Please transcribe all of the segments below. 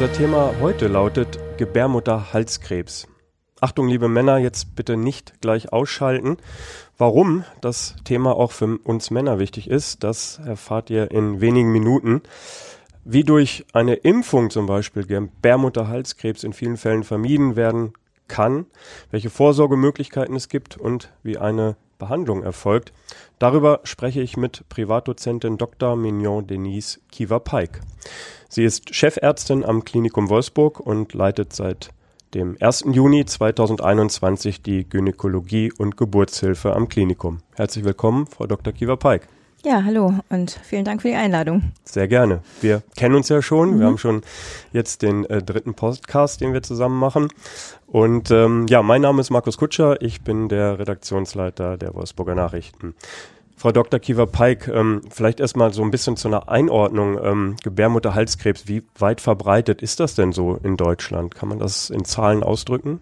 Unser Thema heute lautet Gebärmutterhalskrebs. Achtung, liebe Männer, jetzt bitte nicht gleich ausschalten. Warum das Thema auch für uns Männer wichtig ist, das erfahrt ihr in wenigen Minuten. Wie durch eine Impfung zum Beispiel Gebärmutterhalskrebs in vielen Fällen vermieden werden kann, welche Vorsorgemöglichkeiten es gibt und wie eine Behandlung erfolgt. Darüber spreche ich mit Privatdozentin Dr. Mignon Denise Kiewer-Peik. Sie ist Chefärztin am Klinikum Wolfsburg und leitet seit dem 1. Juni 2021 die Gynäkologie und Geburtshilfe am Klinikum. Herzlich willkommen, Frau Dr. Kiewer-Peik. Ja, hallo und vielen Dank für die Einladung. Sehr gerne. Wir kennen uns ja schon. Mhm. Wir haben schon jetzt den äh, dritten Podcast, den wir zusammen machen. Und ähm, ja, mein Name ist Markus Kutscher. Ich bin der Redaktionsleiter der Wolfsburger Nachrichten. Frau Dr. Kiewer-Peik, ähm, vielleicht erstmal so ein bisschen zu einer Einordnung. Ähm, Gebärmutterhalskrebs, wie weit verbreitet ist das denn so in Deutschland? Kann man das in Zahlen ausdrücken?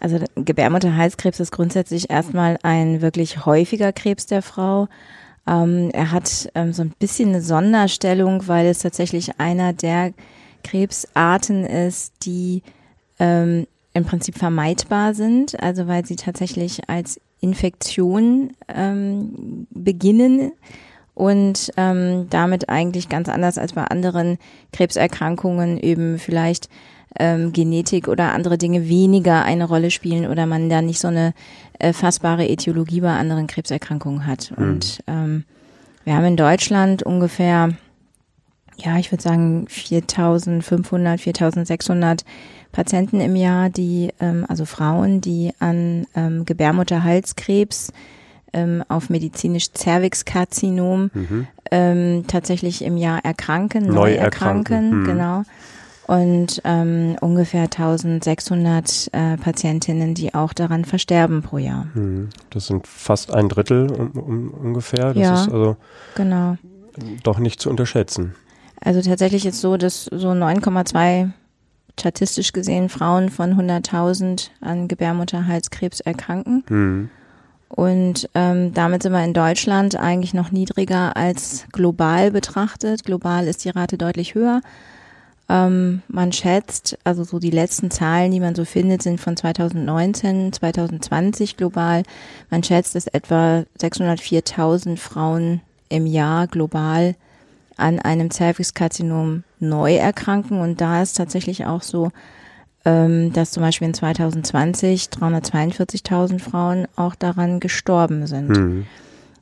Also Gebärmutterhalskrebs ist grundsätzlich erstmal ein wirklich häufiger Krebs der Frau. Ähm, er hat ähm, so ein bisschen eine Sonderstellung, weil es tatsächlich einer der Krebsarten ist, die ähm, im Prinzip vermeidbar sind, also weil sie tatsächlich als Infektion ähm, beginnen und ähm, damit eigentlich ganz anders als bei anderen Krebserkrankungen eben vielleicht ähm, Genetik oder andere Dinge weniger eine Rolle spielen oder man da nicht so eine äh, fassbare Etiologie bei anderen Krebserkrankungen hat. Mhm. Und ähm, wir haben in Deutschland ungefähr, ja, ich würde sagen 4.500, 4.600 Patienten im Jahr, die, ähm, also Frauen, die an ähm, Gebärmutterhalskrebs ähm, auf medizinisch Cervixkarzinom mhm. ähm, tatsächlich im Jahr erkranken, neu, neu erkranken, mhm. genau und ähm, ungefähr 1600 äh, Patientinnen, die auch daran versterben pro Jahr. Hm. Das sind fast ein Drittel um, um, ungefähr. Das ja, ist also genau. doch nicht zu unterschätzen. Also tatsächlich ist so, dass so 9,2 statistisch gesehen Frauen von 100.000 an Gebärmutterhalskrebs erkranken. Hm. Und ähm, damit sind wir in Deutschland eigentlich noch niedriger als global betrachtet. Global ist die Rate deutlich höher. Ähm, man schätzt, also so die letzten Zahlen, die man so findet, sind von 2019, 2020 global. Man schätzt, dass etwa 604.000 Frauen im Jahr global an einem Cervixkarzinom neu erkranken. Und da ist tatsächlich auch so, ähm, dass zum Beispiel in 2020 342.000 Frauen auch daran gestorben sind. Mhm.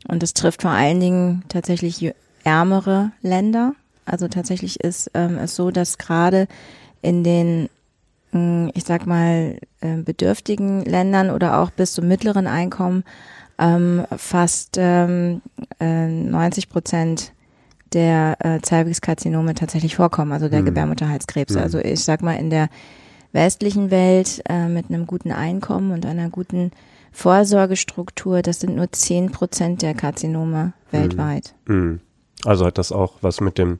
Und das trifft vor allen Dingen tatsächlich ärmere Länder, also tatsächlich ist ähm, es so, dass gerade in den, hm, ich sag mal, äh, bedürftigen Ländern oder auch bis zum mittleren Einkommen ähm, fast ähm, äh, 90 Prozent der äh, Cervixkarzinome tatsächlich vorkommen, also der mhm. Gebärmutterhalskrebs. Mhm. Also ich sag mal in der westlichen Welt äh, mit einem guten Einkommen und einer guten Vorsorgestruktur, das sind nur 10 Prozent der Karzinome mhm. weltweit. Mhm. Also hat das auch was mit den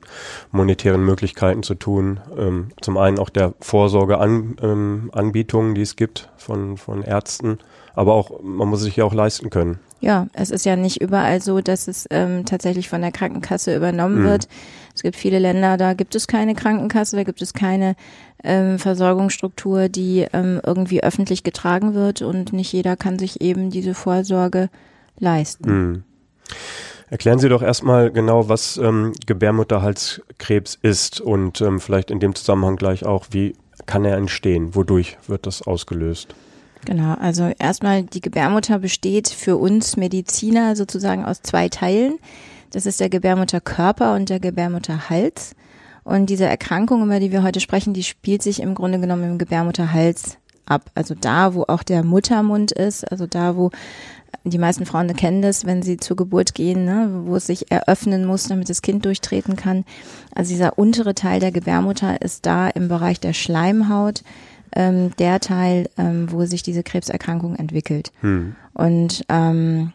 monetären Möglichkeiten zu tun. Ähm, zum einen auch der Vorsorgeanbietungen, ähm, die es gibt von, von Ärzten, aber auch, man muss sich ja auch leisten können. Ja, es ist ja nicht überall so, dass es ähm, tatsächlich von der Krankenkasse übernommen mhm. wird. Es gibt viele Länder, da gibt es keine Krankenkasse, da gibt es keine ähm, Versorgungsstruktur, die ähm, irgendwie öffentlich getragen wird und nicht jeder kann sich eben diese Vorsorge leisten. Mhm. Erklären Sie doch erstmal genau, was ähm, Gebärmutterhalskrebs ist und ähm, vielleicht in dem Zusammenhang gleich auch, wie kann er entstehen? Wodurch wird das ausgelöst? Genau, also erstmal die Gebärmutter besteht für uns Mediziner sozusagen aus zwei Teilen. Das ist der Gebärmutterkörper und der Gebärmutterhals. Und diese Erkrankung, über die wir heute sprechen, die spielt sich im Grunde genommen im Gebärmutterhals ab. Also da, wo auch der Muttermund ist, also da, wo die meisten Frauen kennen das, wenn sie zur Geburt gehen, ne, wo es sich eröffnen muss, damit das Kind durchtreten kann. Also dieser untere Teil der Gebärmutter ist da im Bereich der Schleimhaut ähm, der Teil, ähm, wo sich diese Krebserkrankung entwickelt. Hm. Und ähm,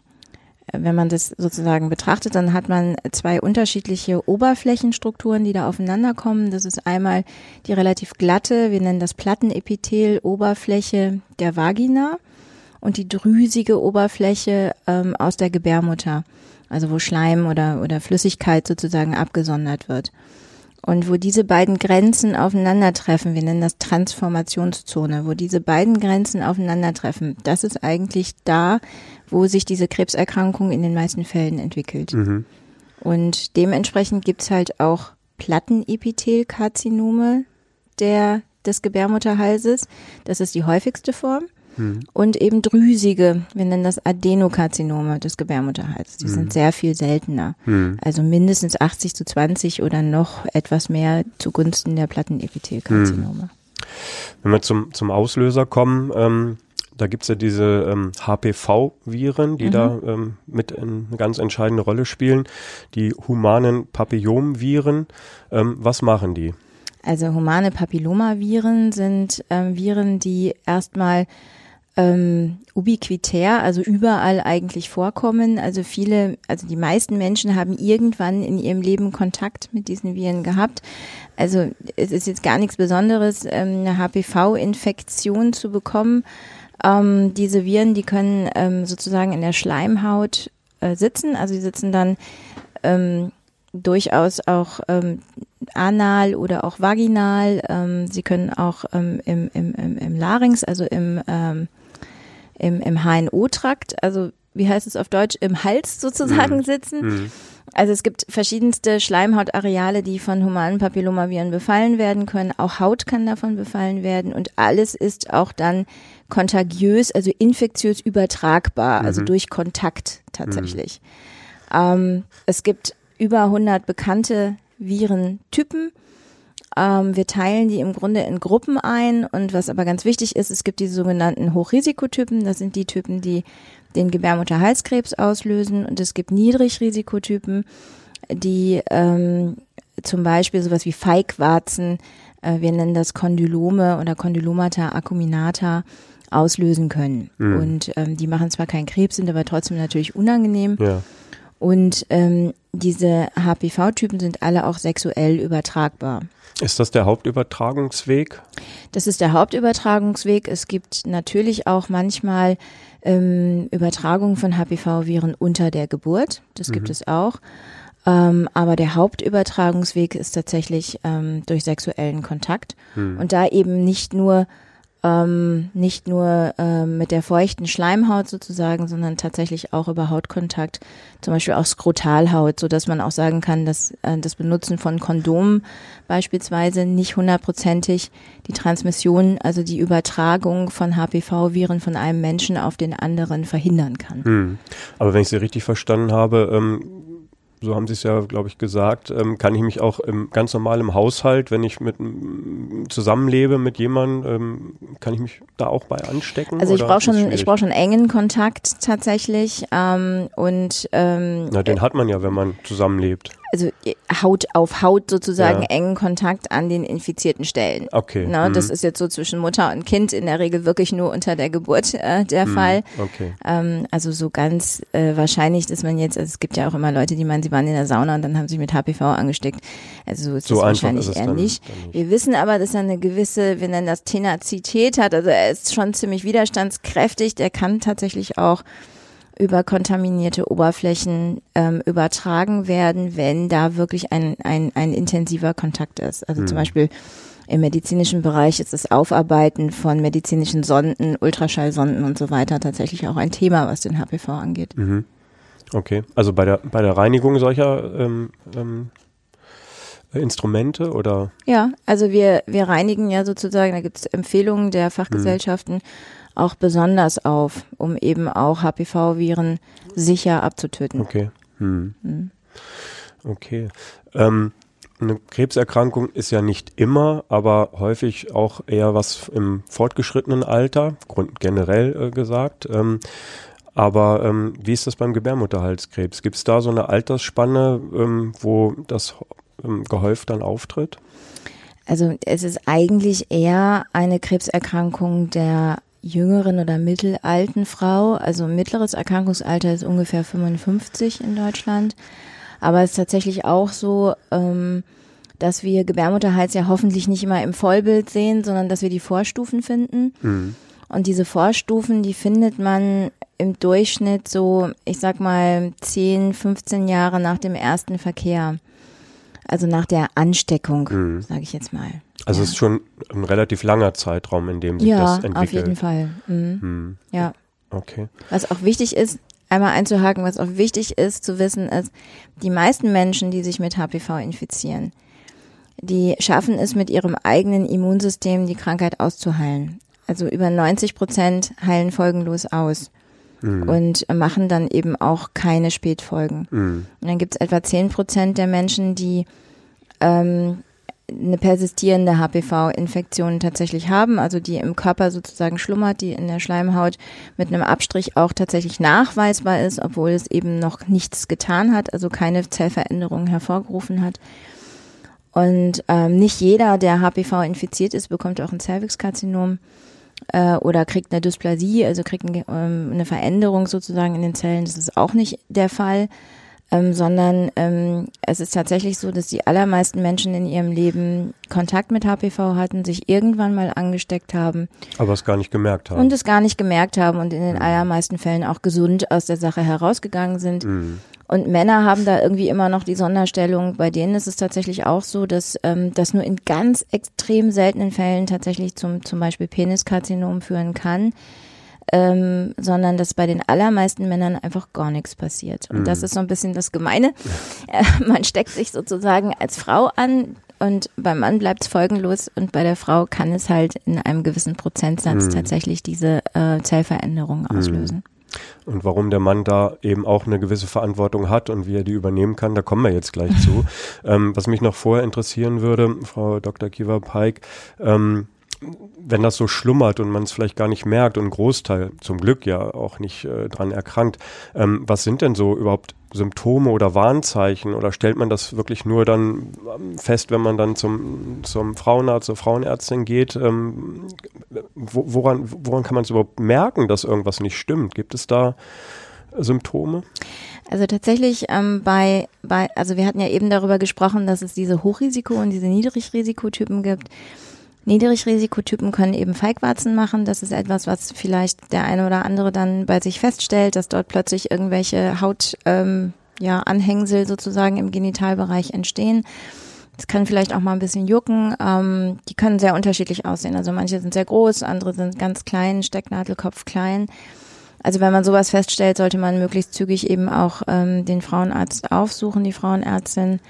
wenn man das sozusagen betrachtet, dann hat man zwei unterschiedliche Oberflächenstrukturen, die da aufeinander kommen. Das ist einmal die relativ glatte, wir nennen das Plattenepithel, Oberfläche der Vagina und die drüsige Oberfläche ähm, aus der Gebärmutter, also wo Schleim oder, oder Flüssigkeit sozusagen abgesondert wird. Und wo diese beiden Grenzen aufeinandertreffen, wir nennen das Transformationszone, wo diese beiden Grenzen aufeinandertreffen, das ist eigentlich da, wo sich diese Krebserkrankung in den meisten Fällen entwickelt. Mhm. Und dementsprechend gibt's halt auch Plattenepithelkarzinome der, des Gebärmutterhalses. Das ist die häufigste Form. Mhm. Und eben drüsige, wir nennen das Adenokarzinome des Gebärmutterhalses. Die mhm. sind sehr viel seltener. Mhm. Also mindestens 80 zu 20 oder noch etwas mehr zugunsten der Plattenepithelkarzinome. Mhm. Wenn wir zum, zum Auslöser kommen, ähm, da gibt's ja diese ähm, HPV-Viren, die mhm. da ähm, mit eine ganz entscheidende Rolle spielen. Die humanen Papillomviren. Ähm, was machen die? Also humane Papillomaviren sind ähm, Viren, die erstmal ähm, ubiquitär, also überall eigentlich vorkommen. Also viele, also die meisten Menschen haben irgendwann in ihrem Leben Kontakt mit diesen Viren gehabt. Also es ist jetzt gar nichts Besonderes, ähm, eine HPV-Infektion zu bekommen. Ähm, diese Viren, die können ähm, sozusagen in der Schleimhaut äh, sitzen, also die sitzen dann ähm, durchaus auch ähm, anal oder auch vaginal. Ähm, sie können auch ähm, im, im, im, im Larynx, also im, ähm, im, im HNO-Trakt, also wie heißt es auf Deutsch, im Hals sozusagen mhm. sitzen. Mhm. Also es gibt verschiedenste Schleimhautareale, die von humanen Papillomaviren befallen werden können. Auch Haut kann davon befallen werden und alles ist auch dann kontagiös, also infektiös übertragbar, also mhm. durch Kontakt tatsächlich. Mhm. Ähm, es gibt über 100 bekannte Virentypen. Ähm, wir teilen die im Grunde in Gruppen ein und was aber ganz wichtig ist, es gibt die sogenannten Hochrisikotypen. Das sind die Typen, die den Gebärmutterhalskrebs auslösen und es gibt Niedrigrisikotypen, die ähm, zum Beispiel sowas wie Feigwarzen, äh, wir nennen das Kondylome oder Kondylomata acuminata, auslösen können. Mhm. Und ähm, die machen zwar keinen Krebs, sind aber trotzdem natürlich unangenehm. Ja. Und ähm, diese HPV-Typen sind alle auch sexuell übertragbar. Ist das der Hauptübertragungsweg? Das ist der Hauptübertragungsweg. Es gibt natürlich auch manchmal ähm, Übertragungen von HPV-Viren unter der Geburt. Das mhm. gibt es auch. Ähm, aber der Hauptübertragungsweg ist tatsächlich ähm, durch sexuellen Kontakt. Mhm. Und da eben nicht nur ähm, nicht nur ähm, mit der feuchten Schleimhaut sozusagen, sondern tatsächlich auch über Hautkontakt, zum Beispiel auch Skrotalhaut, so dass man auch sagen kann, dass äh, das Benutzen von Kondomen beispielsweise nicht hundertprozentig die Transmission, also die Übertragung von HPV-Viren von einem Menschen auf den anderen verhindern kann. Hm. Aber wenn ich Sie richtig verstanden habe, ähm so haben Sie es ja, glaube ich, gesagt, ähm, kann ich mich auch im, ganz normal im Haushalt, wenn ich mit zusammenlebe mit jemandem, ähm, kann ich mich da auch bei anstecken? Also ich brauche schon, ich brauche schon engen Kontakt tatsächlich ähm, und ähm, na den hat man ja, wenn man zusammenlebt also äh, Haut auf Haut sozusagen ja. engen Kontakt an den infizierten Stellen. Okay. Ne, mhm. Das ist jetzt so zwischen Mutter und Kind in der Regel wirklich nur unter der Geburt äh, der mhm. Fall. Okay. Ähm, also so ganz äh, wahrscheinlich, dass man jetzt, also es gibt ja auch immer Leute, die meinen, sie waren in der Sauna und dann haben sich mit HPV angesteckt. Also so ist so das wahrscheinlich ist eher dann, nicht. Dann nicht. Wir wissen aber, dass er eine gewisse, wir nennen das Tenazität hat. Also er ist schon ziemlich widerstandskräftig. Der kann tatsächlich auch über kontaminierte Oberflächen ähm, übertragen werden, wenn da wirklich ein, ein, ein intensiver Kontakt ist. Also mhm. zum Beispiel im medizinischen Bereich ist das Aufarbeiten von medizinischen Sonden, Ultraschallsonden und so weiter tatsächlich auch ein Thema, was den HPV angeht. Mhm. Okay, also bei der bei der Reinigung solcher ähm, ähm, Instrumente oder? Ja, also wir wir reinigen ja sozusagen, da gibt es Empfehlungen der Fachgesellschaften. Mhm auch besonders auf, um eben auch HPV-Viren sicher abzutöten. Okay. Hm. Hm. Okay. Ähm, eine Krebserkrankung ist ja nicht immer, aber häufig auch eher was im fortgeschrittenen Alter, generell äh, gesagt. Ähm, aber ähm, wie ist das beim Gebärmutterhalskrebs? Gibt es da so eine Altersspanne, ähm, wo das ähm, gehäuft dann auftritt? Also es ist eigentlich eher eine Krebserkrankung der jüngeren oder mittelalten Frau. Also mittleres Erkrankungsalter ist ungefähr 55 in Deutschland. Aber es ist tatsächlich auch so, ähm, dass wir Gebärmutterhals ja hoffentlich nicht immer im Vollbild sehen, sondern dass wir die Vorstufen finden. Mhm. Und diese Vorstufen, die findet man im Durchschnitt so, ich sag mal, 10, 15 Jahre nach dem ersten Verkehr. Also nach der Ansteckung, mhm. sage ich jetzt mal. Also ja. es ist schon ein relativ langer Zeitraum, in dem sich ja, das entwickelt. Ja, auf jeden Fall. Mhm. Mhm. Ja. Okay. Was auch wichtig ist, einmal einzuhaken, was auch wichtig ist zu wissen, ist, die meisten Menschen, die sich mit HPV infizieren, die schaffen es mit ihrem eigenen Immunsystem, die Krankheit auszuheilen. Also über 90 Prozent heilen folgenlos aus mhm. und machen dann eben auch keine Spätfolgen. Mhm. Und dann gibt es etwa 10 Prozent der Menschen, die ähm, eine persistierende HPV-Infektion tatsächlich haben, also die im Körper sozusagen schlummert, die in der Schleimhaut mit einem Abstrich auch tatsächlich nachweisbar ist, obwohl es eben noch nichts getan hat, also keine Zellveränderungen hervorgerufen hat. Und ähm, nicht jeder, der HPV infiziert ist, bekommt auch ein Cervixkarzinom äh, oder kriegt eine Dysplasie, also kriegt ein, ähm, eine Veränderung sozusagen in den Zellen. Das ist auch nicht der Fall ähm, sondern ähm, es ist tatsächlich so, dass die allermeisten Menschen in ihrem Leben Kontakt mit HPV hatten, sich irgendwann mal angesteckt haben. Aber es gar nicht gemerkt haben. Und es gar nicht gemerkt haben und in den mhm. allermeisten Fällen auch gesund aus der Sache herausgegangen sind. Mhm. Und Männer haben da irgendwie immer noch die Sonderstellung. Bei denen ist es tatsächlich auch so, dass ähm, das nur in ganz extrem seltenen Fällen tatsächlich zum zum Beispiel Peniskarzinom führen kann ähm, sondern dass bei den allermeisten Männern einfach gar nichts passiert. Und mhm. das ist so ein bisschen das Gemeine. Äh, man steckt sich sozusagen als Frau an, und beim Mann bleibt es folgenlos und bei der Frau kann es halt in einem gewissen Prozentsatz mhm. tatsächlich diese äh, Zellveränderung mhm. auslösen. Und warum der Mann da eben auch eine gewisse Verantwortung hat und wie er die übernehmen kann, da kommen wir jetzt gleich zu. Ähm, was mich noch vorher interessieren würde, Frau Dr. Kiva Peik, ähm, wenn das so schlummert und man es vielleicht gar nicht merkt und ein Großteil zum Glück ja auch nicht äh, dran erkrankt, ähm, was sind denn so überhaupt Symptome oder Warnzeichen oder stellt man das wirklich nur dann ähm, fest, wenn man dann zum, zum Frauenarzt, zur Frauenärztin geht? Ähm, woran, woran kann man es überhaupt merken, dass irgendwas nicht stimmt? Gibt es da Symptome? Also tatsächlich ähm, bei, bei, also wir hatten ja eben darüber gesprochen, dass es diese Hochrisiko- und diese Niedrigrisikotypen gibt. Niedrigrisikotypen können eben Feigwarzen machen. Das ist etwas, was vielleicht der eine oder andere dann bei sich feststellt, dass dort plötzlich irgendwelche Haut, ähm, ja, Anhängsel sozusagen im Genitalbereich entstehen. Es kann vielleicht auch mal ein bisschen jucken. Ähm, die können sehr unterschiedlich aussehen. Also manche sind sehr groß, andere sind ganz klein, Stecknadelkopf klein. Also wenn man sowas feststellt, sollte man möglichst zügig eben auch ähm, den Frauenarzt aufsuchen, die Frauenärztin.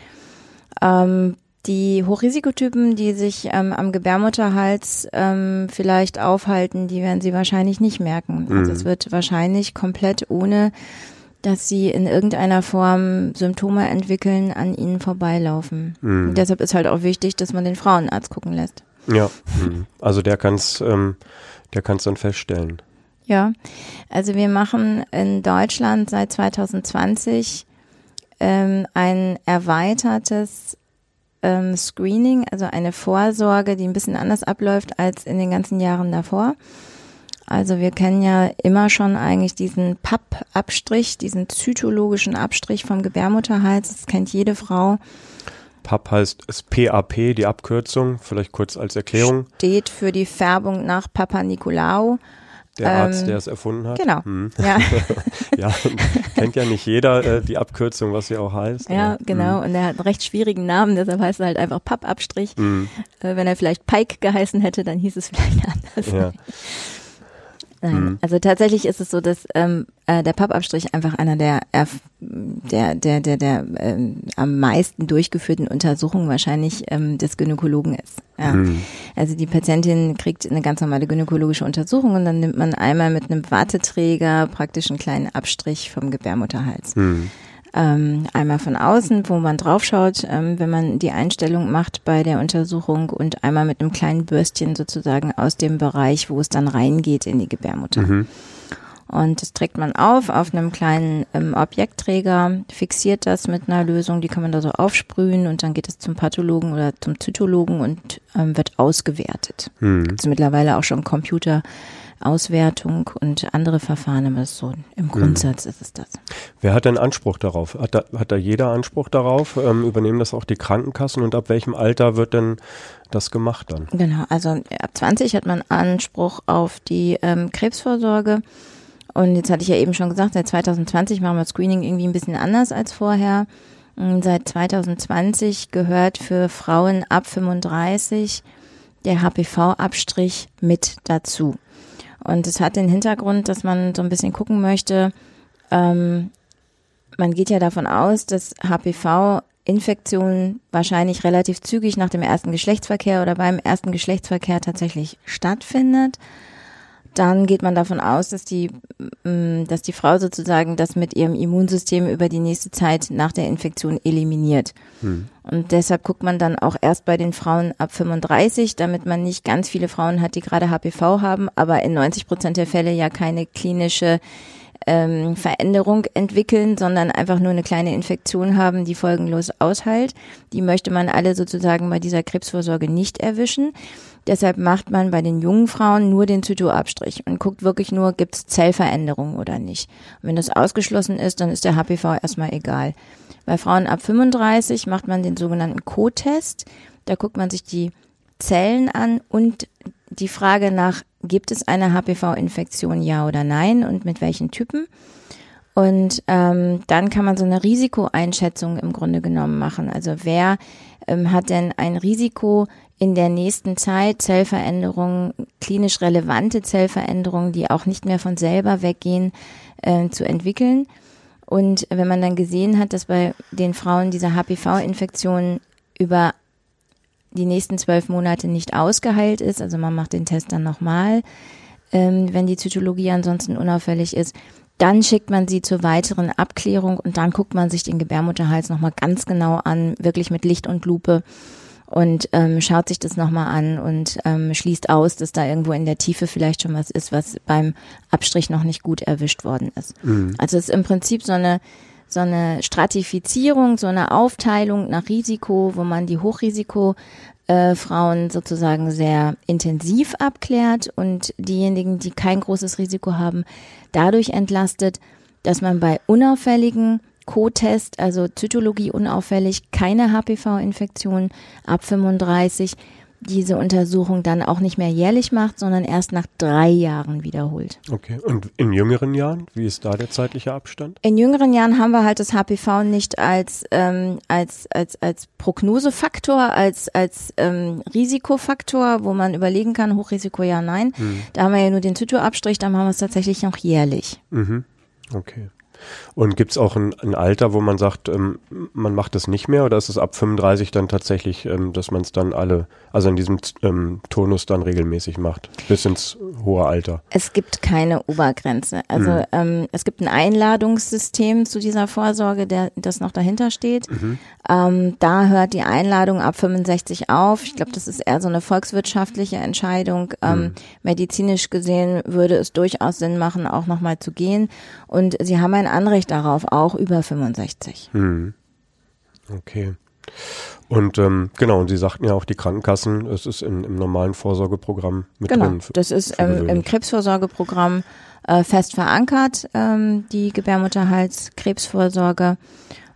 Ähm, die Hochrisikotypen, die sich ähm, am Gebärmutterhals ähm, vielleicht aufhalten, die werden sie wahrscheinlich nicht merken. Also mhm. Also es wird wahrscheinlich komplett ohne, dass sie in irgendeiner Form Symptome entwickeln, an ihnen vorbeilaufen. Mhm. Deshalb ist halt auch wichtig, dass man den Frauenarzt gucken lässt. Ja, mhm. also der kann es ähm, der kann's dann feststellen. Ja, also wir machen in Deutschland seit 2020 ähm, ein erweitertes ähm, Screening, also eine Vorsorge, die ein bisschen anders abläuft als in den ganzen Jahren davor. Also wir kennen ja immer schon eigentlich diesen PAP-Abstrich, diesen zytologischen Abstrich vom Gebärmutterhals. Das kennt jede Frau. PAP heißt ist PAP, die Abkürzung, vielleicht kurz als Erklärung. Steht für die Färbung nach Papa Nikolaou. Der Arzt, ähm, der es erfunden hat. Genau. Hm. Ja. ja, kennt ja nicht jeder äh, die Abkürzung, was sie auch heißt. Ja, aber, genau. Hm. Und er hat einen recht schwierigen Namen, deshalb heißt er halt einfach Pappabstrich. Hm. Äh, wenn er vielleicht Pike geheißen hätte, dann hieß es vielleicht anders. Ja. Nein, mhm. also tatsächlich ist es so, dass ähm, äh, der Pappabstrich einfach einer der der der der, der ähm, am meisten durchgeführten Untersuchungen wahrscheinlich ähm, des Gynäkologen ist. Ja. Mhm. Also die Patientin kriegt eine ganz normale gynäkologische Untersuchung und dann nimmt man einmal mit einem Warteträger praktisch einen kleinen Abstrich vom Gebärmutterhals. Mhm ähm, einmal von außen, wo man draufschaut, ähm, wenn man die Einstellung macht bei der Untersuchung und einmal mit einem kleinen Bürstchen sozusagen aus dem Bereich, wo es dann reingeht in die Gebärmutter. Mhm. Und das trägt man auf auf einem kleinen ähm, Objektträger, fixiert das mit einer Lösung, die kann man da so aufsprühen und dann geht es zum Pathologen oder zum Zytologen und ähm, wird ausgewertet. Mhm. Gibt es mittlerweile auch schon Computer Auswertung und andere Verfahren, aber so im mhm. Grundsatz mhm. ist es das. Wer hat denn Anspruch darauf? Hat da, hat da jeder Anspruch darauf? Ähm, übernehmen das auch die Krankenkassen und ab welchem Alter wird denn das gemacht dann? Genau, also ab 20 hat man Anspruch auf die ähm, Krebsvorsorge. Und jetzt hatte ich ja eben schon gesagt, seit 2020 machen wir Screening irgendwie ein bisschen anders als vorher. Seit 2020 gehört für Frauen ab 35 der HPV-Abstrich mit dazu. Und es hat den Hintergrund, dass man so ein bisschen gucken möchte, ähm, man geht ja davon aus, dass HPV-Infektionen wahrscheinlich relativ zügig nach dem ersten Geschlechtsverkehr oder beim ersten Geschlechtsverkehr tatsächlich stattfindet dann geht man davon aus, dass die, mm, dass die Frau sozusagen das mit ihrem Immunsystem über die nächste Zeit nach der Infektion eliminiert. Hm. Und deshalb guckt man dann auch erst bei den Frauen ab 35, damit man nicht ganz viele Frauen hat, die gerade HPV haben, aber in 90 Prozent der Fälle ja keine klinische ähm, Veränderung entwickeln, sondern einfach nur eine kleine Infektion haben, die folgenlos ausheilt. Die möchte man alle sozusagen bei dieser Krebsvorsorge nicht erwischen. Deshalb macht man bei den jungen Frauen nur den Zytoabstrich und guckt wirklich nur, gibt es Zellveränderungen oder nicht. Und wenn das ausgeschlossen ist, dann ist der HPV erstmal egal. Bei Frauen ab 35 macht man den sogenannten Co-Test. Da guckt man sich die Zellen an und die Frage nach, gibt es eine HPV-Infektion, ja oder nein und mit welchen Typen? Und ähm, dann kann man so eine Risikoeinschätzung im Grunde genommen machen. Also wer ähm, hat denn ein Risiko, in der nächsten Zeit Zellveränderungen, klinisch relevante Zellveränderungen, die auch nicht mehr von selber weggehen, äh, zu entwickeln. Und wenn man dann gesehen hat, dass bei den Frauen diese HPV-Infektion über die nächsten zwölf Monate nicht ausgeheilt ist, also man macht den Test dann nochmal, ähm, wenn die Zytologie ansonsten unauffällig ist, dann schickt man sie zur weiteren Abklärung und dann guckt man sich den Gebärmutterhals nochmal ganz genau an, wirklich mit Licht und Lupe und ähm, schaut sich das nochmal an und ähm, schließt aus, dass da irgendwo in der Tiefe vielleicht schon was ist, was beim Abstrich noch nicht gut erwischt worden ist. Mhm. Also es ist im Prinzip so eine so eine Stratifizierung, so eine Aufteilung nach Risiko, wo man die Hochrisiko äh, Frauen sozusagen sehr intensiv abklärt und diejenigen, die kein großes Risiko haben, dadurch entlastet, dass man bei unauffälligen Co-Test, also Zytologie unauffällig, keine HPV-Infektion ab 35, diese Untersuchung dann auch nicht mehr jährlich macht, sondern erst nach drei Jahren wiederholt. Okay. Und in jüngeren Jahren, wie ist da der zeitliche Abstand? In jüngeren Jahren haben wir halt das HPV nicht als ähm, als als als Prognosefaktor, als als ähm, Risikofaktor, wo man überlegen kann, Hochrisiko ja, nein. Mhm. Da haben wir ja nur den Zytoabstrich, dann haben wir es tatsächlich noch jährlich. Mhm. Okay. Und gibt es auch ein, ein, Alter, wo man sagt, ähm, man macht das nicht mehr oder ist es ab 35 dann tatsächlich, ähm, dass man es dann alle, also in diesem ähm, Turnus dann regelmäßig macht, bis ins hohe Alter? Es gibt keine Obergrenze. Also mhm. ähm, es gibt ein Einladungssystem zu dieser Vorsorge, der, das noch dahinter steht. Mhm. Ähm, da hört die Einladung ab 65 auf. Ich glaube, das ist eher so eine volkswirtschaftliche Entscheidung. Ähm, mhm. Medizinisch gesehen würde es durchaus Sinn machen, auch nochmal zu gehen. Und sie haben ein Anrecht darauf, auch über 65. Hm. Okay. Und ähm, genau, und Sie sagten ja auch, die Krankenkassen, es ist in, im normalen Vorsorgeprogramm mit genau, drin. Genau, das ist ähm, im Krebsvorsorgeprogramm äh, fest verankert, ähm, die Gebärmutterhalskrebsvorsorge.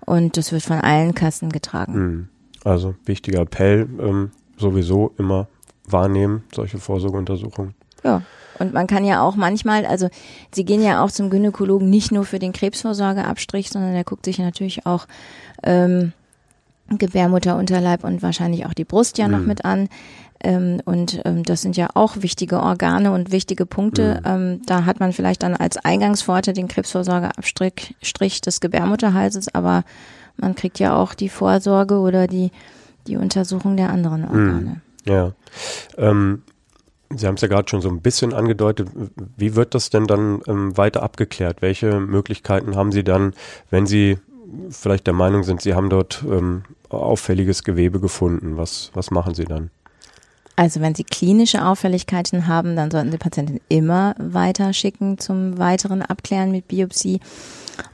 Und das wird von allen Kassen getragen. Hm. Also wichtiger Appell, ähm, sowieso immer wahrnehmen, solche Vorsorgeuntersuchungen. Ja. Und man kann ja auch manchmal, also sie gehen ja auch zum Gynäkologen nicht nur für den Krebsvorsorgeabstrich, sondern der guckt sich natürlich auch ähm, Gebärmutter, Unterleib und wahrscheinlich auch die Brust ja mhm. noch mit an. Ähm, und ähm, das sind ja auch wichtige Organe und wichtige Punkte. Mhm. Ähm, da hat man vielleicht dann als Eingangsvorteil den Krebsvorsorgeabstrich Strich des Gebärmutterhalses, aber man kriegt ja auch die Vorsorge oder die, die Untersuchung der anderen Organe. Mhm. Ja. Ähm, Sie haben es ja gerade schon so ein bisschen angedeutet. Wie wird das denn dann ähm, weiter abgeklärt? Welche Möglichkeiten haben Sie dann, wenn Sie vielleicht der Meinung sind, Sie haben dort ähm, auffälliges Gewebe gefunden? Was, was machen Sie dann? Also wenn Sie klinische Auffälligkeiten haben, dann sollten Sie Patienten immer weiter schicken zum weiteren Abklären mit Biopsie.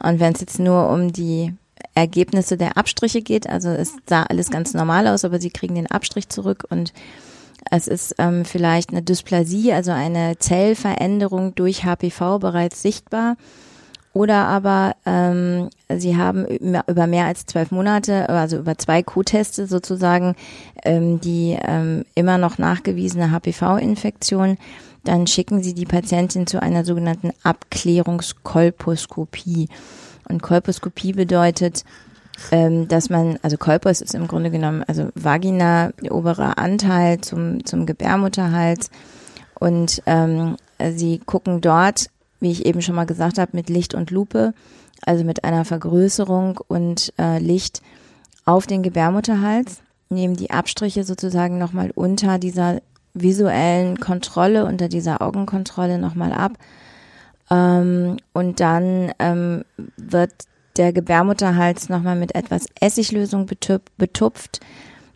Und wenn es jetzt nur um die Ergebnisse der Abstriche geht, also es sah alles ganz normal aus, aber Sie kriegen den Abstrich zurück und es ist ähm, vielleicht eine Dysplasie, also eine Zellveränderung durch HPV bereits sichtbar. Oder aber ähm, sie haben über mehr als zwölf Monate, also über zwei Co-Teste sozusagen, ähm, die ähm, immer noch nachgewiesene HPV-Infektion. Dann schicken sie die Patientin zu einer sogenannten Abklärungskolposkopie. Und Kolposkopie bedeutet, ähm, dass man, also Kolpos ist im Grunde genommen, also Vagina, der obere Anteil zum, zum Gebärmutterhals. Und ähm, sie gucken dort, wie ich eben schon mal gesagt habe, mit Licht und Lupe, also mit einer Vergrößerung und äh, Licht auf den Gebärmutterhals, nehmen die Abstriche sozusagen nochmal unter dieser visuellen Kontrolle, unter dieser Augenkontrolle nochmal ab. Ähm, und dann ähm, wird der Gebärmutterhals nochmal mit etwas Essiglösung betupft.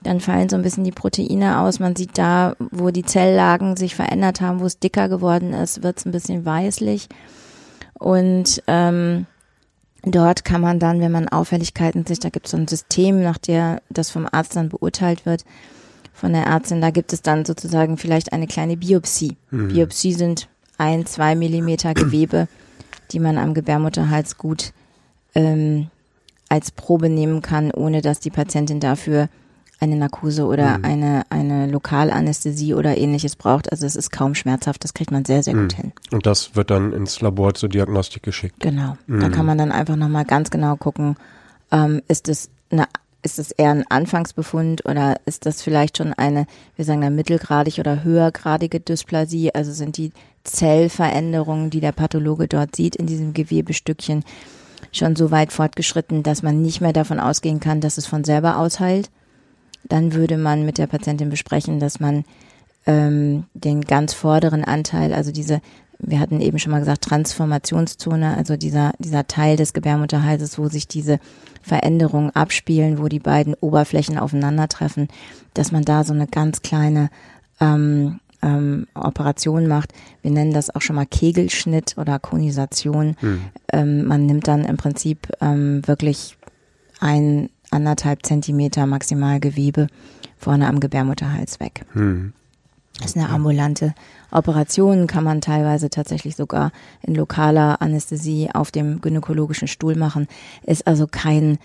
Dann fallen so ein bisschen die Proteine aus. Man sieht da, wo die Zelllagen sich verändert haben, wo es dicker geworden ist, wird es ein bisschen weißlich. Und ähm, dort kann man dann, wenn man Auffälligkeiten sieht, da gibt es so ein System, nach der das vom Arzt dann beurteilt wird, von der Ärztin, da gibt es dann sozusagen vielleicht eine kleine Biopsie. Mhm. Biopsie sind ein, zwei Millimeter Gewebe, die man am Gebärmutterhals gut ähm, als Probe nehmen kann, ohne dass die Patientin dafür eine Narkose oder mhm. eine, eine Lokalanästhesie oder ähnliches braucht. Also es ist kaum schmerzhaft, das kriegt man sehr, sehr gut mhm. hin. Und das wird dann ins Labor zur Diagnostik geschickt. Genau. Mhm. Da kann man dann einfach nochmal ganz genau gucken, ähm, ist es eine ist es eher ein Anfangsbefund oder ist das vielleicht schon eine, wir sagen da mittelgradig oder höhergradige Dysplasie? Also sind die Zellveränderungen, die der Pathologe dort sieht in diesem Gewebestückchen, schon so weit fortgeschritten, dass man nicht mehr davon ausgehen kann, dass es von selber ausheilt, dann würde man mit der Patientin besprechen, dass man ähm, den ganz vorderen Anteil, also diese, wir hatten eben schon mal gesagt, Transformationszone, also dieser, dieser Teil des Gebärmutterhalses, wo sich diese Veränderungen abspielen, wo die beiden Oberflächen aufeinandertreffen, dass man da so eine ganz kleine ähm, ähm, Operation macht. Wir nennen das auch schon mal Kegelschnitt oder Konisation. Mhm. Ähm, man nimmt dann im Prinzip ähm, wirklich ein anderthalb Zentimeter maximal Gewebe vorne am Gebärmutterhals weg. Mhm. Das ist eine ambulante Operation, kann man teilweise tatsächlich sogar in lokaler Anästhesie auf dem gynäkologischen Stuhl machen. Ist also kein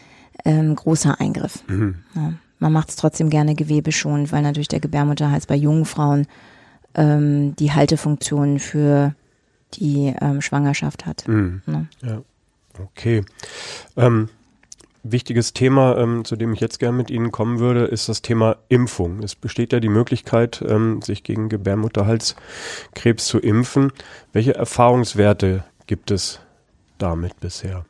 ähm, großer Eingriff. Mhm. Ja, man macht es trotzdem gerne gewebeschonend, weil natürlich der Gebärmutterhals bei jungen Frauen ähm, die Haltefunktion für die ähm, Schwangerschaft hat. Mhm. Ne? Ja, okay. Ähm, wichtiges Thema, ähm, zu dem ich jetzt gerne mit Ihnen kommen würde, ist das Thema Impfung. Es besteht ja die Möglichkeit, ähm, sich gegen Gebärmutterhalskrebs zu impfen. Welche Erfahrungswerte gibt es damit bisher?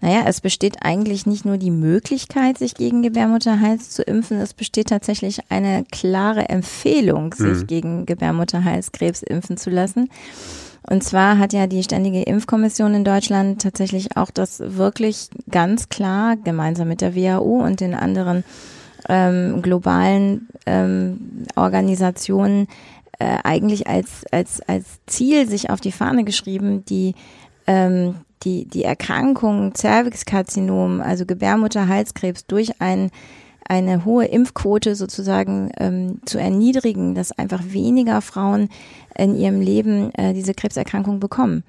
Naja, es besteht eigentlich nicht nur die Möglichkeit, sich gegen Gebärmutterhals zu impfen, es besteht tatsächlich eine klare Empfehlung, sich mhm. gegen Gebärmutterhalskrebs impfen zu lassen. Und zwar hat ja die Ständige Impfkommission in Deutschland tatsächlich auch das wirklich ganz klar gemeinsam mit der WHO und den anderen ähm, globalen ähm, Organisationen äh, eigentlich als, als, als Ziel sich auf die Fahne geschrieben, die ähm, die, die Erkrankung Cervixkarzinom, also Gebärmutterhalskrebs, durch ein, eine hohe Impfquote sozusagen ähm, zu erniedrigen, dass einfach weniger Frauen in ihrem Leben äh, diese Krebserkrankung bekommen.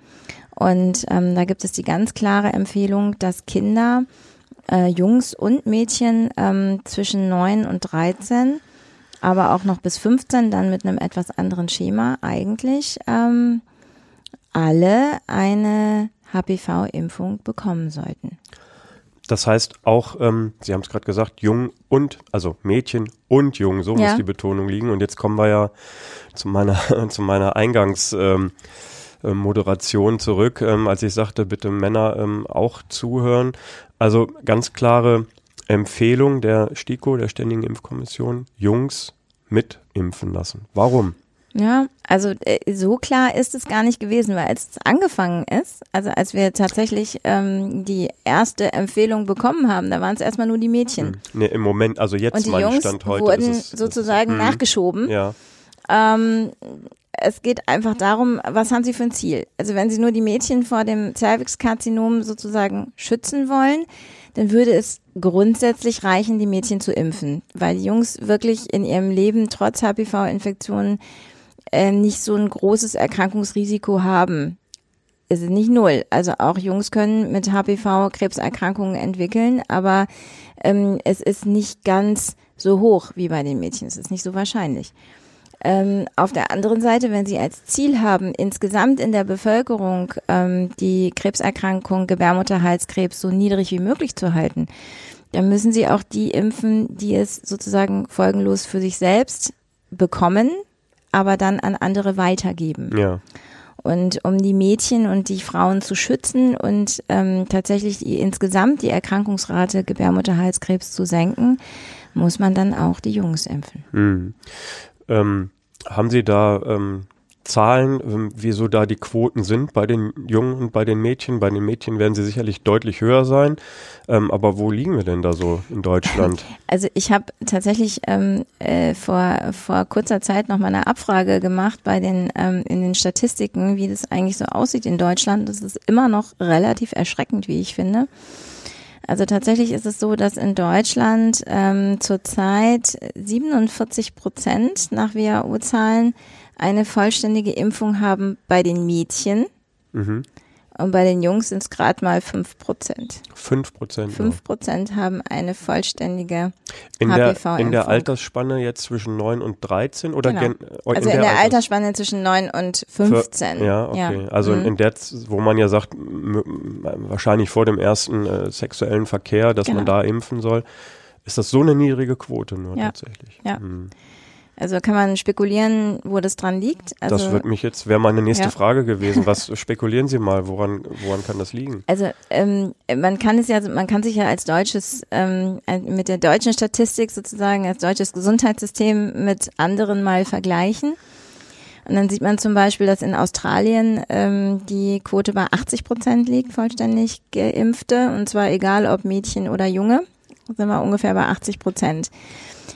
Und ähm, da gibt es die ganz klare Empfehlung, dass Kinder, äh, Jungs und Mädchen ähm, zwischen 9 und 13, aber auch noch bis 15 dann mit einem etwas anderen Schema eigentlich ähm, alle eine HPV-Impfung bekommen sollten. Das heißt auch, ähm, Sie haben es gerade gesagt, jung und, also Mädchen und jung, so ja. muss die Betonung liegen. Und jetzt kommen wir ja zu meiner, zu meiner Eingangsmoderation ähm, äh, zurück, ähm, als ich sagte, bitte Männer ähm, auch zuhören. Also ganz klare Empfehlung der STIKO, der Ständigen Impfkommission, Jungs mit impfen lassen. Warum? Ja, also äh, so klar ist es gar nicht gewesen, weil als es angefangen ist, also als wir tatsächlich ähm, die erste Empfehlung bekommen haben, da waren es erstmal nur die Mädchen. Hm. Nee, im Moment, also jetzt Und die Jungs Stand heute wurden es, sozusagen ist, hm. nachgeschoben. Ja. Ähm, es geht einfach darum, was haben sie für ein Ziel? Also wenn sie nur die Mädchen vor dem Cervixkarzinom sozusagen schützen wollen, dann würde es grundsätzlich reichen, die Mädchen zu impfen, weil die Jungs wirklich in ihrem Leben trotz HPV-Infektionen äh, nicht so ein großes Erkrankungsrisiko haben. Es ist nicht null. Also auch Jungs können mit HPV Krebserkrankungen entwickeln, aber ähm, es ist nicht ganz so hoch wie bei den Mädchen. Es ist nicht so wahrscheinlich. Ähm, auf der anderen Seite, wenn Sie als Ziel haben, insgesamt in der Bevölkerung ähm, die Krebserkrankung Gebärmutterhalskrebs so niedrig wie möglich zu halten, dann müssen sie auch die impfen, die es sozusagen folgenlos für sich selbst bekommen, aber dann an andere weitergeben. Ja. Und um die Mädchen und die Frauen zu schützen und ähm, tatsächlich die, insgesamt die Erkrankungsrate Gebärmutterhalskrebs zu senken, muss man dann auch die Jungs impfen. Hm. Ähm, haben Sie da ähm, Zahlen, ähm, wieso da die Quoten sind bei den Jungen und bei den Mädchen. Bei den Mädchen werden sie sicherlich deutlich höher sein. Ähm, aber wo liegen wir denn da so in Deutschland? Also ich habe tatsächlich ähm, äh, vor, vor kurzer Zeit noch mal eine Abfrage gemacht bei den ähm, in den Statistiken, wie das eigentlich so aussieht in Deutschland. Das ist immer noch relativ erschreckend, wie ich finde. Also tatsächlich ist es so, dass in Deutschland ähm, zurzeit 47 Prozent nach WHO-Zahlen eine vollständige Impfung haben bei den Mädchen. Mhm. Und bei den Jungs sind es gerade mal 5 Prozent. 5 Prozent. 5 Prozent haben eine vollständige in HPV-Impfung. In der Altersspanne jetzt zwischen 9 und 13? Oder genau. gen, also in, in der, der Altersspanne zwischen 9 und 15. Für, ja, okay. Ja. Also mhm. in der, wo man ja sagt, wahrscheinlich vor dem ersten äh, sexuellen Verkehr, dass genau. man da impfen soll, ist das so eine niedrige Quote nur ja. tatsächlich. Ja. Mhm. Also kann man spekulieren, wo das dran liegt. Also, das wird mich jetzt, wäre meine nächste ja. Frage gewesen. Was spekulieren Sie mal, woran, woran kann das liegen? Also ähm, man kann es ja, man kann sich ja als deutsches, ähm, mit der deutschen Statistik sozusagen, als deutsches Gesundheitssystem mit anderen mal vergleichen. Und dann sieht man zum Beispiel, dass in Australien ähm, die Quote bei 80 Prozent liegt, vollständig Geimpfte, und zwar egal ob Mädchen oder Junge, sind wir ungefähr bei 80 Prozent.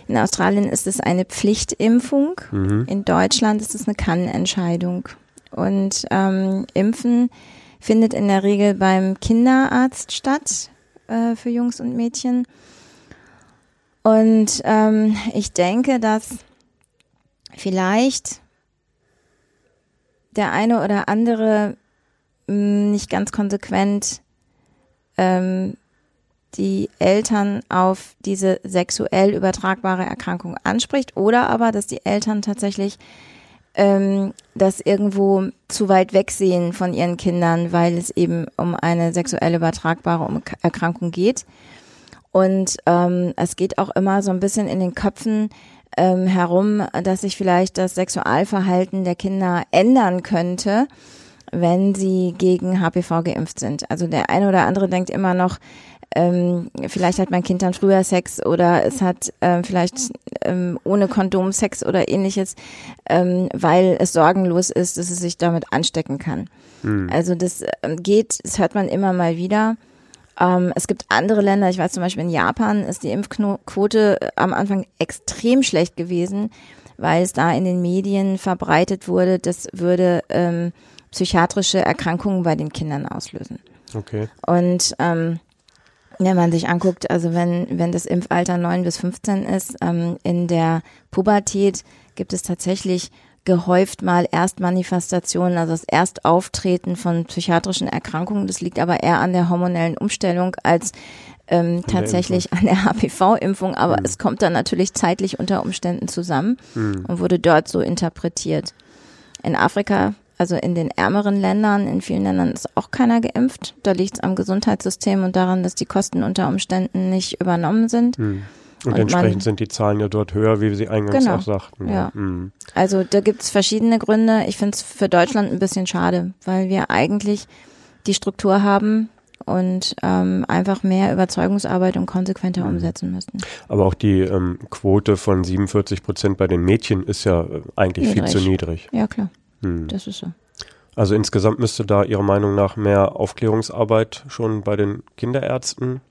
In Australien ist es eine Pflichtimpfung. Mhm. In Deutschland ist es eine Kannentscheidung. Und ähm, Impfen findet in der Regel beim Kinderarzt statt äh, für Jungs und Mädchen. Und ähm, ich denke, dass vielleicht der eine oder andere mh, hm, nicht ganz konsequent ähm, die Eltern auf diese sexuell übertragbare Erkrankung anspricht oder aber, dass die Eltern tatsächlich ähm, das irgendwo zu weit wegsehen von ihren Kindern, weil es eben um eine sexuell übertragbare Erkrankung geht. Und ähm, es geht auch immer so ein bisschen in den Köpfen ähm, herum, dass sich vielleicht das Sexualverhalten der Kinder ändern könnte, wenn sie gegen HPV geimpft sind. Also der eine oder andere denkt immer noch, ähm, vielleicht hat mein Kind dann früher Sex oder es hat ähm, vielleicht ähm, ohne Kondom Sex oder ähnliches, ähm, weil es sorgenlos ist, dass es sich damit anstecken kann. Mhm. Also das ähm, geht, das hört man immer mal wieder. Ähm, es gibt andere Länder, ich weiß zum Beispiel in Japan ist die Impfquote am Anfang extrem schlecht gewesen, weil es da in den Medien verbreitet wurde, das würde ähm, psychiatrische Erkrankungen bei den Kindern auslösen. Okay. Und ähm, wenn man sich anguckt, also wenn, wenn das Impfalter 9 bis 15 ist, ähm, in der Pubertät gibt es tatsächlich gehäuft mal Erstmanifestationen, also das Erstauftreten von psychiatrischen Erkrankungen. Das liegt aber eher an der hormonellen Umstellung als ähm, tatsächlich an der HPV-Impfung, aber mhm. es kommt dann natürlich zeitlich unter Umständen zusammen mhm. und wurde dort so interpretiert. In Afrika also in den ärmeren Ländern, in vielen Ländern ist auch keiner geimpft. Da liegt es am Gesundheitssystem und daran, dass die Kosten unter Umständen nicht übernommen sind. Hm. Und, und, entsprechend man, sind die Zahlen ja dort höher, wie Sie eingangs genau, auch sagten. Ja. Hm. Also da gibt es verschiedene Gründe. Ich finde es für Deutschland ein bisschen schade, weil wir eigentlich die Struktur haben, und ähm, einfach mehr Überzeugungsarbeit und konsequenter hm. umsetzen müssten. Aber auch die ähm, Quote von 47 Prozent bei den Mädchen ist ja äh, eigentlich niedrig. viel zu niedrig. Ja, klar. Hm. Das ist so. Also insgesamt müsste da Ihrer Meinung nach mehr Aufklärungsarbeit schon bei den Kinderärzten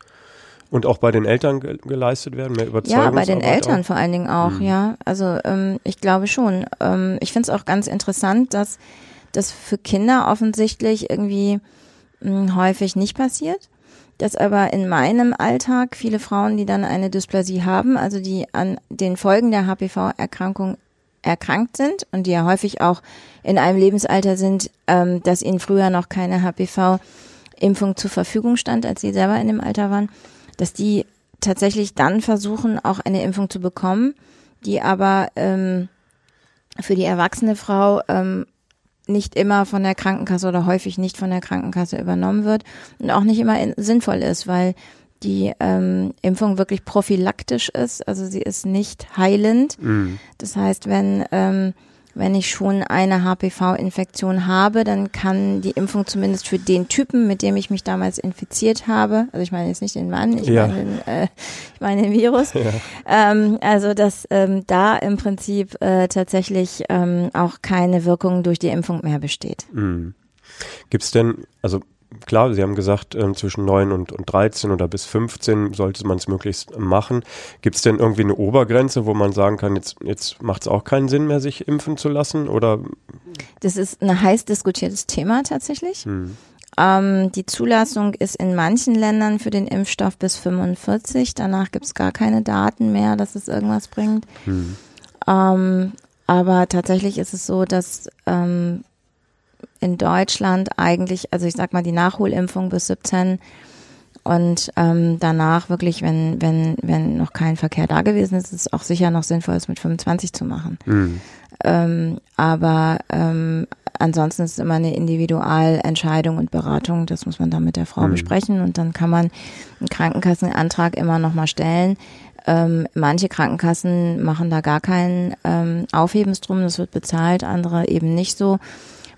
und auch bei den Eltern ge geleistet werden, mehr Überzeugungsarbeit? Ja, bei den Eltern auch? vor allen Dingen auch, hm. ja. Also ähm, ich glaube schon. Ähm, ich finde es auch ganz interessant, dass das für Kinder offensichtlich irgendwie mh, hm, häufig nicht passiert. Dass aber in meinem Alltag viele Frauen, die dann eine Dysplasie haben, also die an den Folgen der HPV-Erkrankung erkrankt sind und die ja häufig auch in einem Lebensalter sind, ähm, dass ihnen früher noch keine HPV-Impfung zur Verfügung stand, als sie selber in dem Alter waren, dass die tatsächlich dann versuchen, auch eine Impfung zu bekommen, die aber ähm, für die erwachsene Frau ähm, nicht immer von der Krankenkasse oder häufig nicht von der Krankenkasse übernommen wird und auch nicht immer in, sinnvoll ist, weil die ähm, Impfung wirklich prophylaktisch ist, also sie ist nicht heilend. Mhm. Das heißt, wenn ähm, wenn ich schon eine HPV-Infektion habe, dann kann die Impfung zumindest für den Typen, mit dem ich mich damals infiziert habe, also ich meine jetzt nicht den Mann, ich ja. meine, den, äh, ich meine den Virus, ja. ähm, also dass ähm, da im Prinzip äh, tatsächlich ähm, auch keine Wirkung durch die Impfung mehr besteht. Mhm. Gibt es denn, also klar, Sie haben gesagt, äh, zwischen 9 und, und 13 oder bis 15 sollte man es möglichst machen. Gibt es denn irgendwie eine Obergrenze, wo man sagen kann, jetzt, jetzt macht es auch keinen Sinn mehr, sich impfen zu lassen? Oder? Das ist ein heiß diskutiertes Thema tatsächlich. Hm. Ähm, die Zulassung ist in manchen Ländern für den Impfstoff bis 45. Danach gibt es gar keine Daten mehr, dass es irgendwas bringt. Hm. Ähm, aber tatsächlich ist es so, dass ähm, in Deutschland eigentlich, also ich sag mal die Nachholimpfung bis 17 und ähm, danach wirklich, wenn, wenn, wenn noch kein Verkehr da gewesen ist, ist es auch sicher noch sinnvoll, es mit 25 zu machen. Mhm. Ähm, aber ähm, ansonsten ist es immer eine Individualentscheidung und Beratung. Das muss man dann mit der Frau mhm. besprechen und dann kann man einen Krankenkassenantrag immer nochmal stellen. Ähm, manche Krankenkassen machen da gar keinen ähm, Aufhebens drum, das wird bezahlt, andere eben nicht so.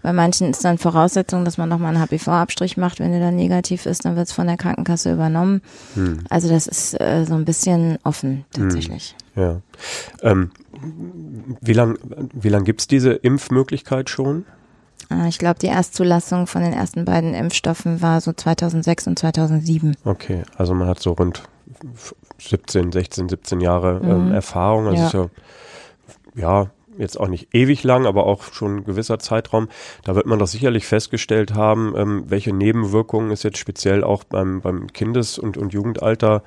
Bei manchen ist dann Voraussetzung, dass man nochmal einen HPV-Abstrich macht. Wenn der dann negativ ist, dann wird es von der Krankenkasse übernommen. Hm. Also das ist äh, so ein bisschen offen tatsächlich. Hm. Ja. Ähm, wie lange wie lang gibt es diese Impfmöglichkeit schon? Äh, ich glaube, die Erstzulassung von den ersten beiden Impfstoffen war so 2006 und 2007. Okay, also man hat so rund 17, 16, 17 Jahre ähm, mhm. Erfahrung. Also ja. ja, ja jetzt auch nicht ewig lang, aber auch schon ein gewisser Zeitraum, da wird man doch sicherlich festgestellt haben, ähm, welche Nebenwirkungen es jetzt speziell auch beim, beim Kindes- und, und Jugendalter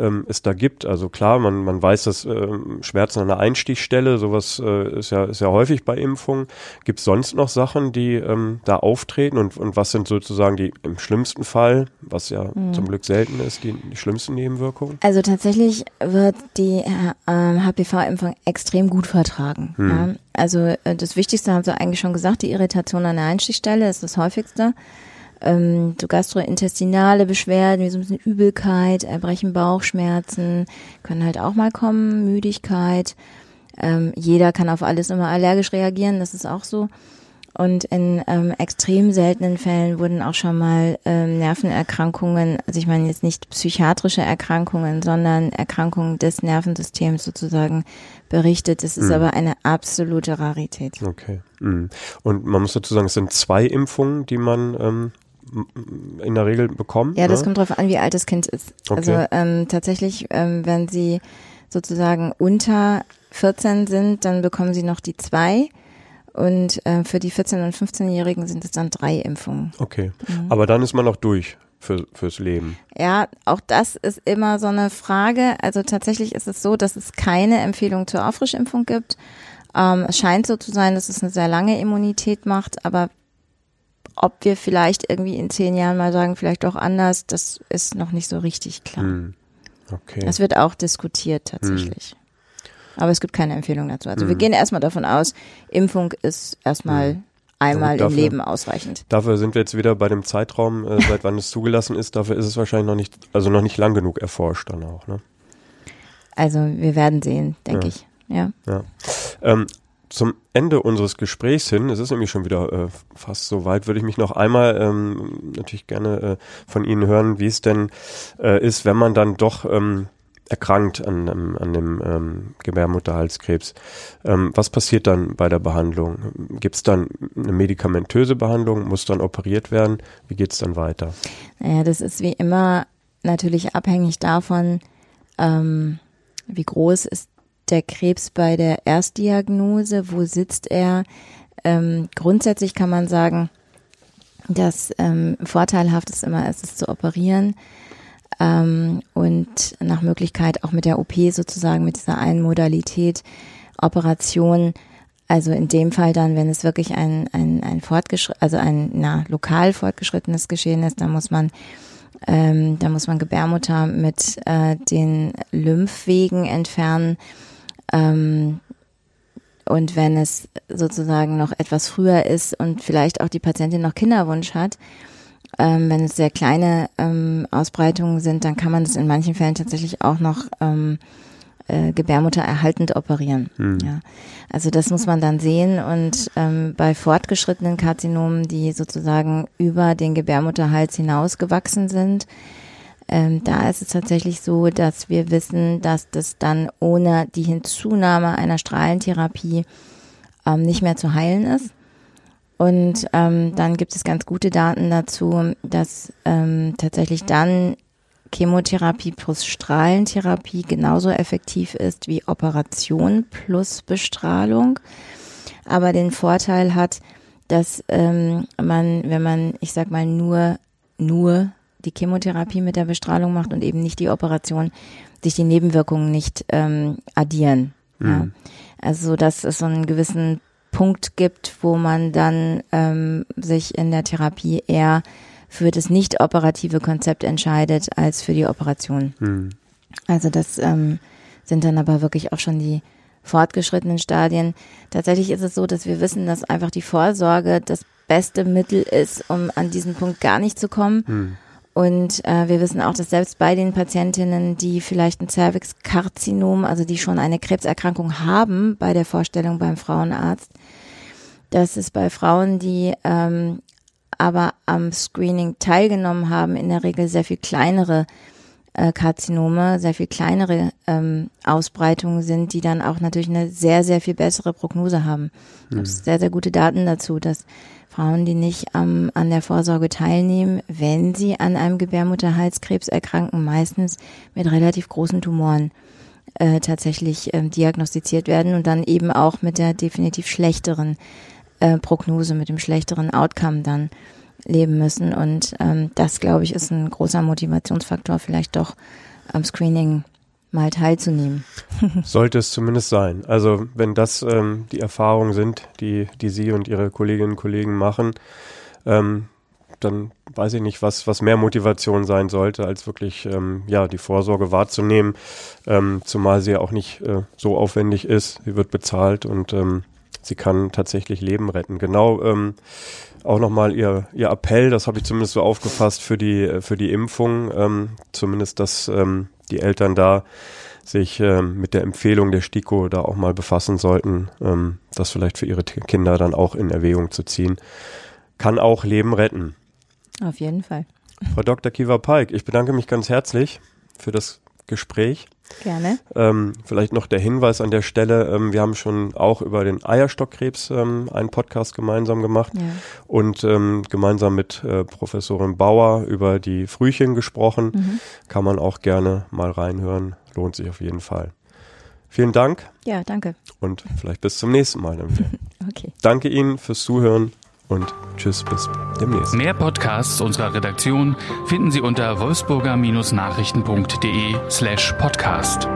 ähm, es da gibt. Also klar, man, man weiß, dass ähm, Schmerzen an der Einstichstelle, sowas äh, ist, ja, ist ja häufig bei Impfungen. Gibt es sonst noch Sachen, die ähm, da auftreten und, und was sind sozusagen die im schlimmsten Fall, was ja mhm. zum Glück selten ist, die, die schlimmsten Nebenwirkungen? Also tatsächlich wird die äh, HPV-Impfung extrem gut vertragen. Mhm. Ja? Also äh, das Wichtigste haben Sie eigentlich schon gesagt, die Irritation an der Einstichstelle ist das häufigste ähm, so gastrointestinale Beschwerden, wie so ein bisschen Übelkeit, Erbrechen, Bauchschmerzen, können halt auch mal kommen, Müdigkeit. Ähm, jeder kann auf alles immer allergisch reagieren, das ist auch so. Und in ähm, extrem seltenen Fällen wurden auch schon mal ähm, Nervenerkrankungen, also ich meine jetzt nicht psychiatrische Erkrankungen, sondern Erkrankungen des Nervensystems sozusagen berichtet. Das ist mhm. aber eine absolute Rarität. Okay. Mhm. Und man muss dazu sagen, es sind zwei Impfungen, die man ähm, in der Regel bekommen? Ja, das ne? kommt darauf an, wie alt das Kind ist. Okay. Also ähm, tatsächlich, ähm, wenn sie sozusagen unter 14 sind, dann bekommen sie noch die zwei. Und äh, für die 14- und 15-Jährigen sind es dann drei Impfungen. Okay. Mhm. Aber dann ist man noch durch für, fürs Leben. Ja, auch das ist immer so eine Frage. Also tatsächlich ist es so, dass es keine Empfehlung zur Auffrischimpfung gibt. Ähm, es scheint so zu sein, dass es eine sehr lange Immunität macht, aber ob wir vielleicht irgendwie in zehn Jahren mal sagen, vielleicht auch anders, das ist noch nicht so richtig klar. Hm. Okay. Das wird auch diskutiert tatsächlich. Hm. Aber es gibt keine Empfehlung dazu. Also hm. wir gehen erstmal davon aus, Impfung ist erstmal hm. einmal dafür, im Leben ausreichend. Dafür sind wir jetzt wieder bei dem Zeitraum, äh, seit wann es zugelassen ist. Dafür ist es wahrscheinlich noch nicht, also noch nicht lang genug erforscht dann auch. Ne? Also wir werden sehen, denke ja. ich. Ja. ja. Ähm, zum Ende unseres Gesprächs hin, es ist nämlich schon wieder äh, fast so weit, würde ich mich noch einmal ähm, natürlich gerne äh, von Ihnen hören, wie es denn äh, ist, wenn man dann doch ähm, erkrankt an, an, an dem ähm, Gebärmutterhalskrebs. Ähm, was passiert dann bei der Behandlung? Gibt es dann eine medikamentöse Behandlung? Muss dann operiert werden? Wie geht es dann weiter? Naja, das ist wie immer natürlich abhängig davon, ähm, wie groß ist der Krebs bei der Erstdiagnose? Wo sitzt er? Ähm, grundsätzlich kann man sagen, dass ähm, vorteilhaft ist immer, ist es zu operieren ähm, und nach Möglichkeit auch mit der OP sozusagen, mit dieser einen Modalität Operation. Also in dem Fall dann, wenn es wirklich ein, ein, ein fortgeschritten, also ein na, lokal fortgeschrittenes Geschehen ist, dann muss man ähm, da muss man Gebärmutter mit äh, den Lymphwegen entfernen ähm, und wenn es sozusagen noch etwas früher ist und vielleicht auch die Patientin noch Kinderwunsch hat, Ähm, wenn es sehr kleine ähm, Ausbreitungen sind, dann kann man es in manchen Fällen tatsächlich auch noch ähm, äh, Gebärmutter erhaltend operieren. Hm. Ja. Also das muss man dann sehen und ähm, bei fortgeschrittenen Karzinomen, die sozusagen über den Gebärmutterhals hinaus gewachsen sind, ähm, da ist es tatsächlich so, dass wir wissen, dass das dann ohne die Hinzunahme einer Strahlentherapie ähm, nicht mehr zu heilen ist. Und ähm, dann gibt es ganz gute Daten dazu, dass ähm, tatsächlich dann Chemotherapie plus Strahlentherapie genauso effektiv ist wie Operation plus Bestrahlung, aber den Vorteil hat, dass ähm, man, wenn man, ich sag mal, nur, nur die Chemotherapie mit der Bestrahlung macht und eben nicht die Operation, sich die Nebenwirkungen nicht ähm, addieren. Mhm. Ja. Also dass es so einen gewissen Punkt gibt, wo man dann ähm, sich in der Therapie eher für das nicht operative Konzept entscheidet als für die Operation. Mhm. Also das ähm, sind dann aber wirklich auch schon die fortgeschrittenen Stadien. Tatsächlich ist es so, dass wir wissen, dass einfach die Vorsorge das beste Mittel ist, um an diesen Punkt gar nicht zu kommen. Mhm. Und äh, wir wissen auch, dass selbst bei den Patientinnen, die vielleicht ein Cervixkarzinom, also die schon eine Krebserkrankung haben, bei der Vorstellung beim Frauenarzt, dass es bei Frauen, die ähm, aber am Screening teilgenommen haben, in der Regel sehr viel kleinere äh, Karzinome, sehr viel kleinere ähm, Ausbreitungen sind, die dann auch natürlich eine sehr, sehr viel bessere Prognose haben. Es gibt sehr, sehr gute Daten dazu, dass Frauen, die nicht ähm, an der Vorsorge teilnehmen, wenn sie an einem Gebärmutterhalskrebs erkranken, meistens mit relativ großen Tumoren äh, tatsächlich ähm, diagnostiziert werden und dann eben auch mit der definitiv schlechteren äh, Prognose, mit dem schlechteren Outcome dann leben müssen. Und ähm, das, glaube ich, ist ein großer Motivationsfaktor, vielleicht doch am Screening mal teilzunehmen. Sollte es zumindest sein. Also wenn das ähm, die Erfahrungen sind, die, die Sie und Ihre Kolleginnen und Kollegen machen, ähm, dann weiß ich nicht, was, was mehr Motivation sein sollte, als wirklich ähm, ja, die Vorsorge wahrzunehmen, ähm, zumal sie ja auch nicht äh, so aufwendig ist. Sie wird bezahlt und ähm, sie kann tatsächlich Leben retten. Genau ähm, auch nochmal ihr, ihr Appell, das habe ich zumindest so aufgefasst für die, für die Impfung, ähm, zumindest, dass ähm, die Eltern da sich ähm, mit der Empfehlung der STIKO da auch mal befassen sollten, ähm, das vielleicht für ihre Kinder dann auch in Erwägung zu ziehen. Kann auch Leben retten. Auf jeden Fall. Frau Dr. Kiva Pike, ich bedanke mich ganz herzlich für das Gespräch. Gerne. Ähm, vielleicht noch der Hinweis an der Stelle, ähm, wir haben schon auch über den Eierstockkrebs ähm, einen Podcast gemeinsam gemacht ja. und ähm, gemeinsam mit äh, Professorin Bauer über die Frühchen gesprochen. Mhm. Kann man auch gerne mal reinhören, lohnt sich auf jeden Fall. Vielen Dank. Ja, danke. Und vielleicht bis zum nächsten Mal. okay. Danke Ihnen fürs Zuhören und tschüss bis demnächst. Mehr Podcasts unserer Redaktion finden Sie unter wolfsburger-nachrichten.de slash podcast.